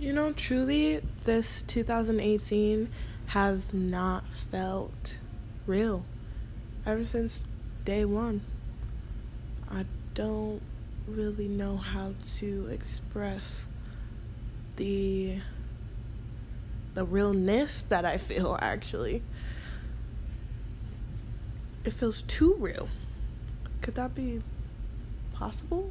You know, truly, this 2018 has not felt real ever since day one. I don't really know how to express the the realness that I feel actually. It feels too real. Could that be possible?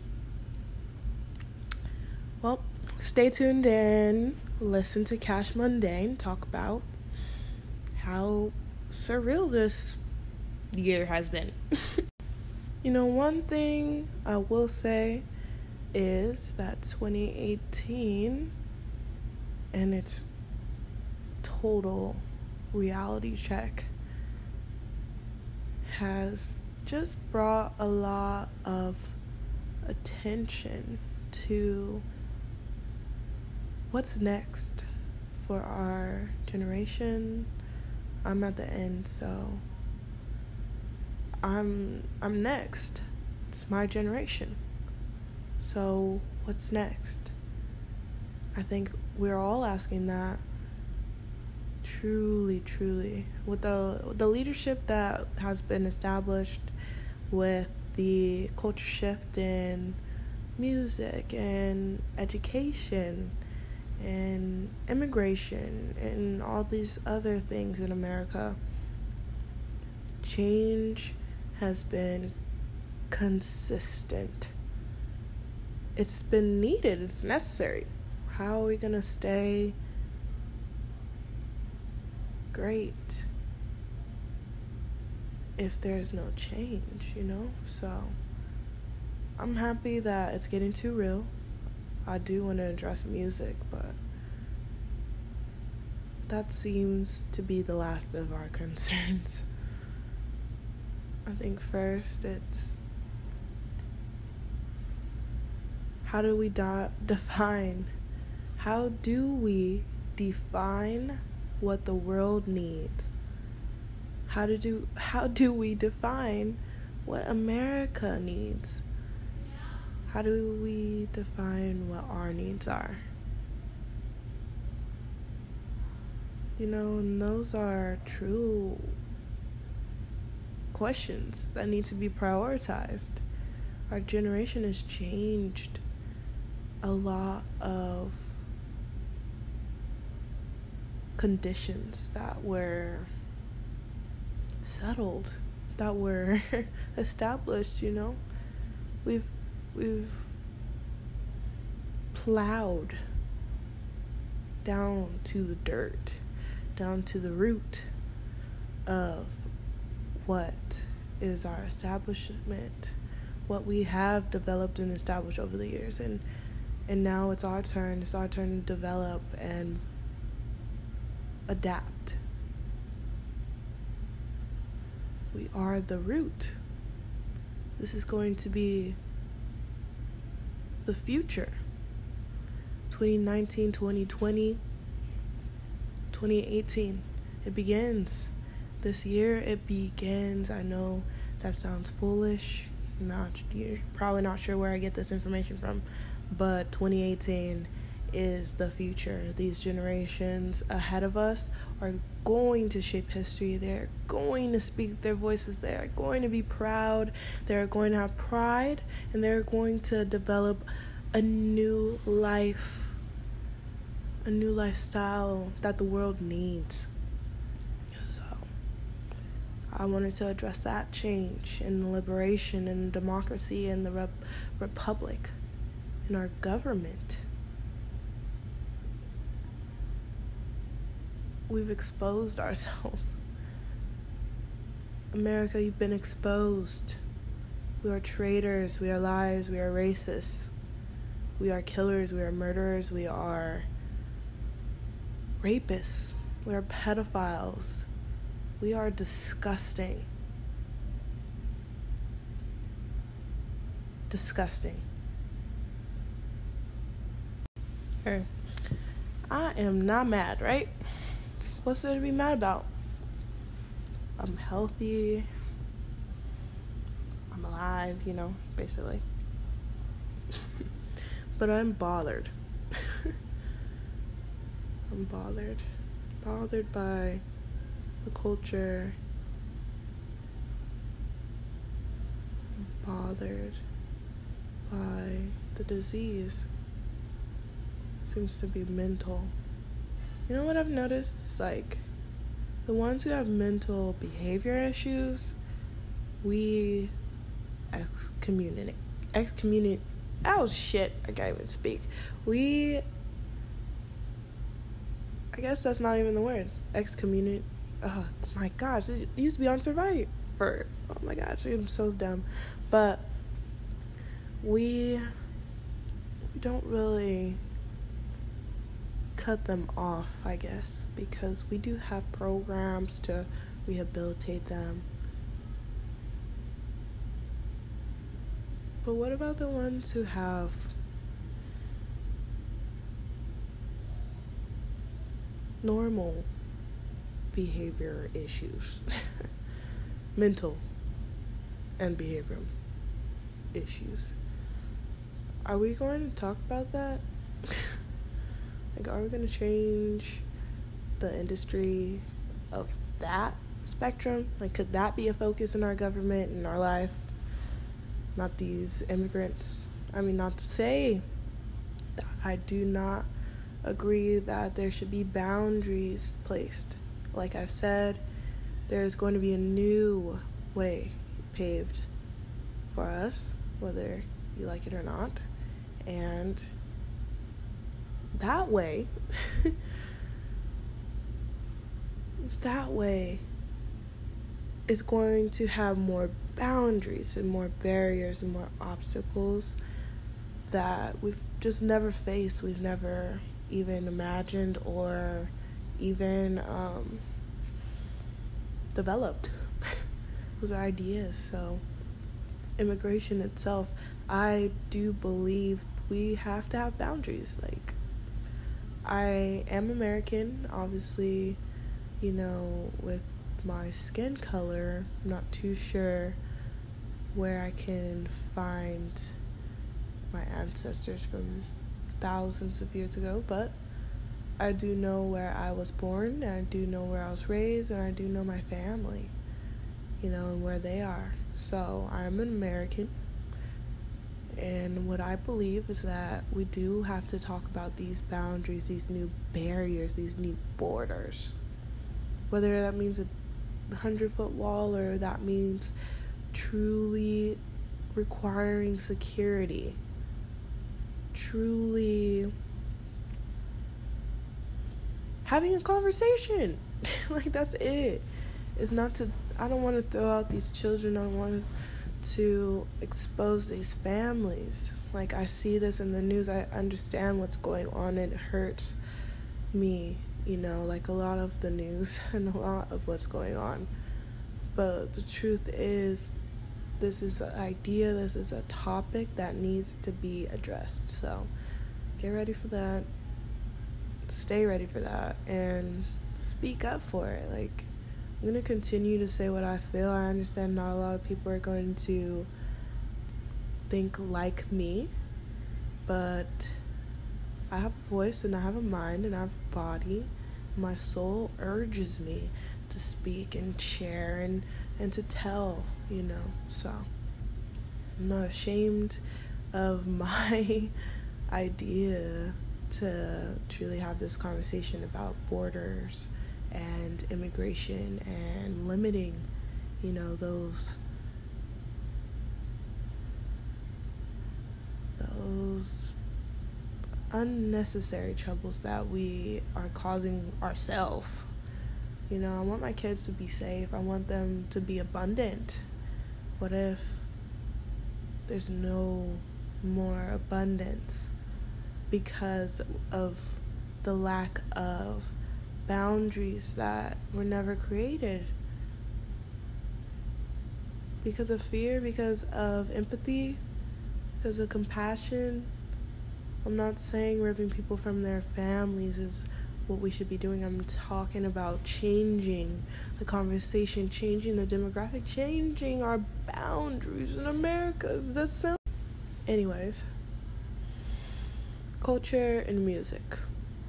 Well, stay tuned in. Listen to Cash Mundane talk about how surreal this year has been. you know, one thing I will say is that 2018 and its total reality check has just brought a lot of attention to what's next for our generation. I'm at the end, so I'm I'm next. It's my generation. So, what's next? I think we're all asking that. Truly, truly, with the the leadership that has been established, with the culture shift in music and education and immigration and all these other things in America, change has been consistent. It's been needed, it's necessary. How are we going to stay great if there's no change, you know? So I'm happy that it's getting too real. I do want to address music, but that seems to be the last of our concerns. I think first it's how do we do- define how do we define what the world needs? How to do how do we define what America needs? How do we define what our needs are? You know, and those are true questions that need to be prioritized. Our generation has changed a lot of conditions that were settled, that were established, you know. We've we've plowed down to the dirt, down to the root of what is our establishment, what we have developed and established over the years and and now it's our turn. It's our turn to develop and adapt. We are the root. This is going to be the future. 2019, 2020, 2018. It begins. This year it begins. I know that sounds foolish. Not you're probably not sure where I get this information from, but 2018 is the future. These generations ahead of us are going to shape history. They're going to speak their voices. They're going to be proud. They're going to have pride. And they're going to develop a new life, a new lifestyle that the world needs. So, I wanted to address that change in liberation and democracy and the rep- republic in our government. We've exposed ourselves. America, you've been exposed. We are traitors, we are liars, we are racists. We are killers, we are murderers, we are rapists, we are pedophiles. We are disgusting. Disgusting. Hey, I am not mad, right? What's there to be mad about? I'm healthy. I'm alive, you know, basically. but I'm bothered. I'm bothered. Bothered by the culture. bothered by the disease. It seems to be mental. You know what I've noticed? It's like the ones who have mental behavior issues, we excommunicate. Excommunicate. Oh shit, I can't even speak. We. I guess that's not even the word. Excommunicate. Oh my gosh, it used to be on Survivor. Oh my gosh, I'm so dumb. But we we don't really cut them off, I guess, because we do have programs to rehabilitate them. But what about the ones who have normal behavior issues? Mental and behavioral issues. Are we going to talk about that? like, are we going to change the industry of that spectrum? Like, could that be a focus in our government, in our life? Not these immigrants. I mean, not to say that I do not agree that there should be boundaries placed. Like I've said, there is going to be a new way paved for us whether you like it or not. And that way, that way is going to have more boundaries and more barriers and more obstacles that we've just never faced, we've never even imagined or even um, developed. Those are ideas. So, immigration itself, I do believe we have to have boundaries. Like, I am American, obviously, you know, with my skin color, I'm not too sure where I can find my ancestors from thousands of years ago, but I do know where I was born, and I do know where I was raised, and I do know my family, you know, and where they are. So I'm an American. And what I believe is that we do have to talk about these boundaries, these new barriers, these new borders. Whether that means a 100 foot wall or that means truly requiring security, truly having a conversation. like, that's it. It's not to I don't want to throw out these children. I want to expose these families. Like I see this in the news. I understand what's going on. It hurts me, you know, like a lot of the news and a lot of what's going on. But the truth is this is an idea, this is a topic that needs to be addressed. So get ready for that. Stay ready for that and speak up for it. Like I'm going to continue to say what I feel. I understand not a lot of people are going to think like me, but I have a voice and I have a mind and I have a body. My soul urges me to speak and share and, and to tell, you know. So I'm not ashamed of my idea to truly have this conversation about borders and immigration and limiting, you know, those those unnecessary troubles that we are causing ourselves. You know, I want my kids to be safe. I want them to be abundant. What if there's no more abundance because of the lack of boundaries that were never created because of fear, because of empathy, because of compassion. I'm not saying ripping people from their families is what we should be doing. I'm talking about changing the conversation, changing the demographic, changing our boundaries in America. Does that sound? Anyways, culture and music.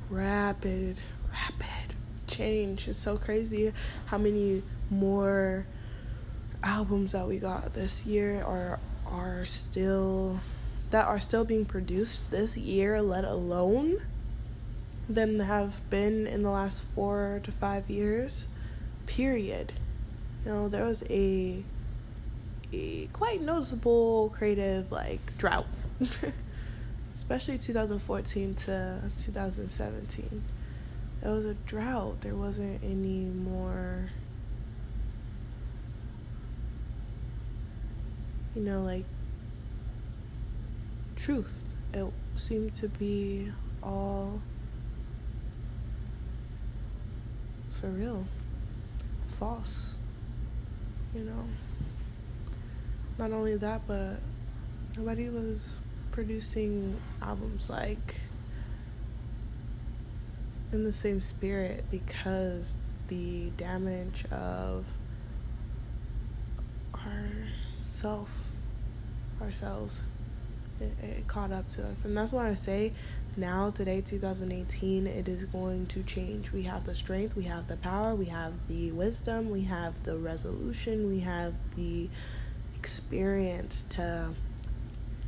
Rapid rapid It's so crazy how many more albums that we got this year are are still that are still being produced this year, let alone than have been in the last four to five years. Period. You know, there was a a quite noticeable creative like drought. Especially 2014 to 2017. There was a drought. There wasn't any more you know, like truth. It seemed to be all surreal, false, you know. Not only that, but nobody was producing albums like in the same spirit because the damage of our self ourselves it, it, caught up to us. And that's why i say now today 2018 it is going to change. We have the strength we have the power we have the wisdom we have the resolution we have the experience to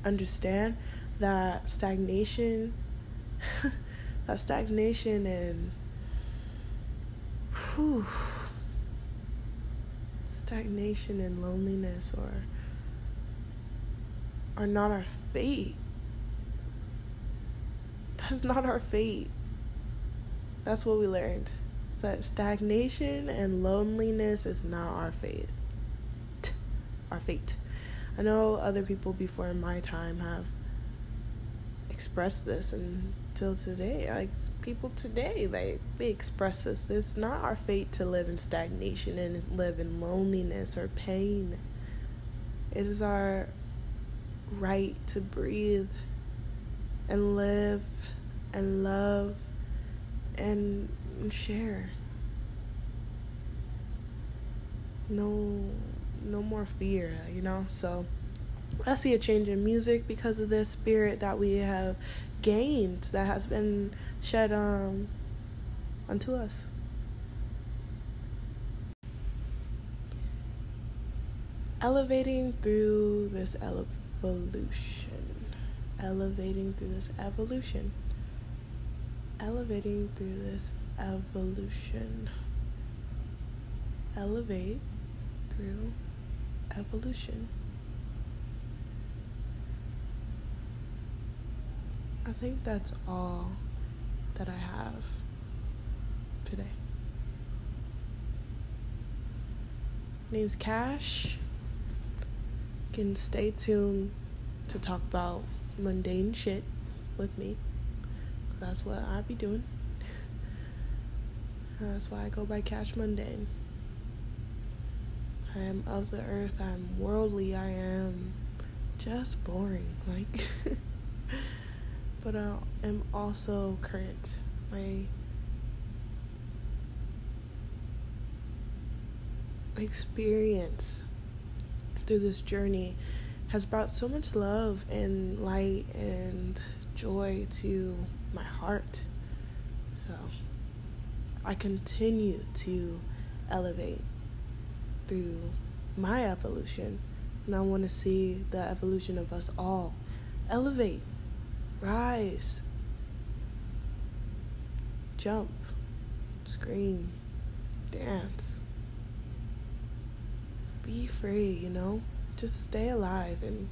understand that stagnation that stagnation and whew, stagnation and loneliness or are not our fate. That's not our fate. That's what we learned. So that stagnation and loneliness is not our fate. Our fate. I know other people before my time have expressed this until today. Like people today, they they express this. It's not our fate to live in stagnation and live in loneliness or pain. It is our right to breathe and live and love and share. No no more fear, you know? So I see a change in music because of this spirit that we have gained that has been shed um unto us. Elevating through this evolution. Elevating through this evolution. Elevating through this evolution. Elevate through evolution. I think that's all that I have today. Name's Cash can stay tuned to talk about mundane shit with me. That's what I be doing. That's why I go by Cash Mundane. I am of the earth. I'm worldly. I am just boring. Like, but I am also current. My experience through this journey has brought so much love and light and joy to my heart. So I continue to elevate through my evolution. And I want to see the evolution of us all. Elevate, rise, jump, scream, dance be free, you know? Just stay alive and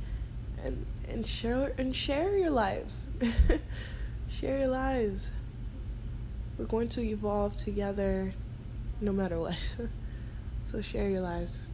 and and share and share your lives. share your lives. We're going to evolve together no matter what. so share your lives.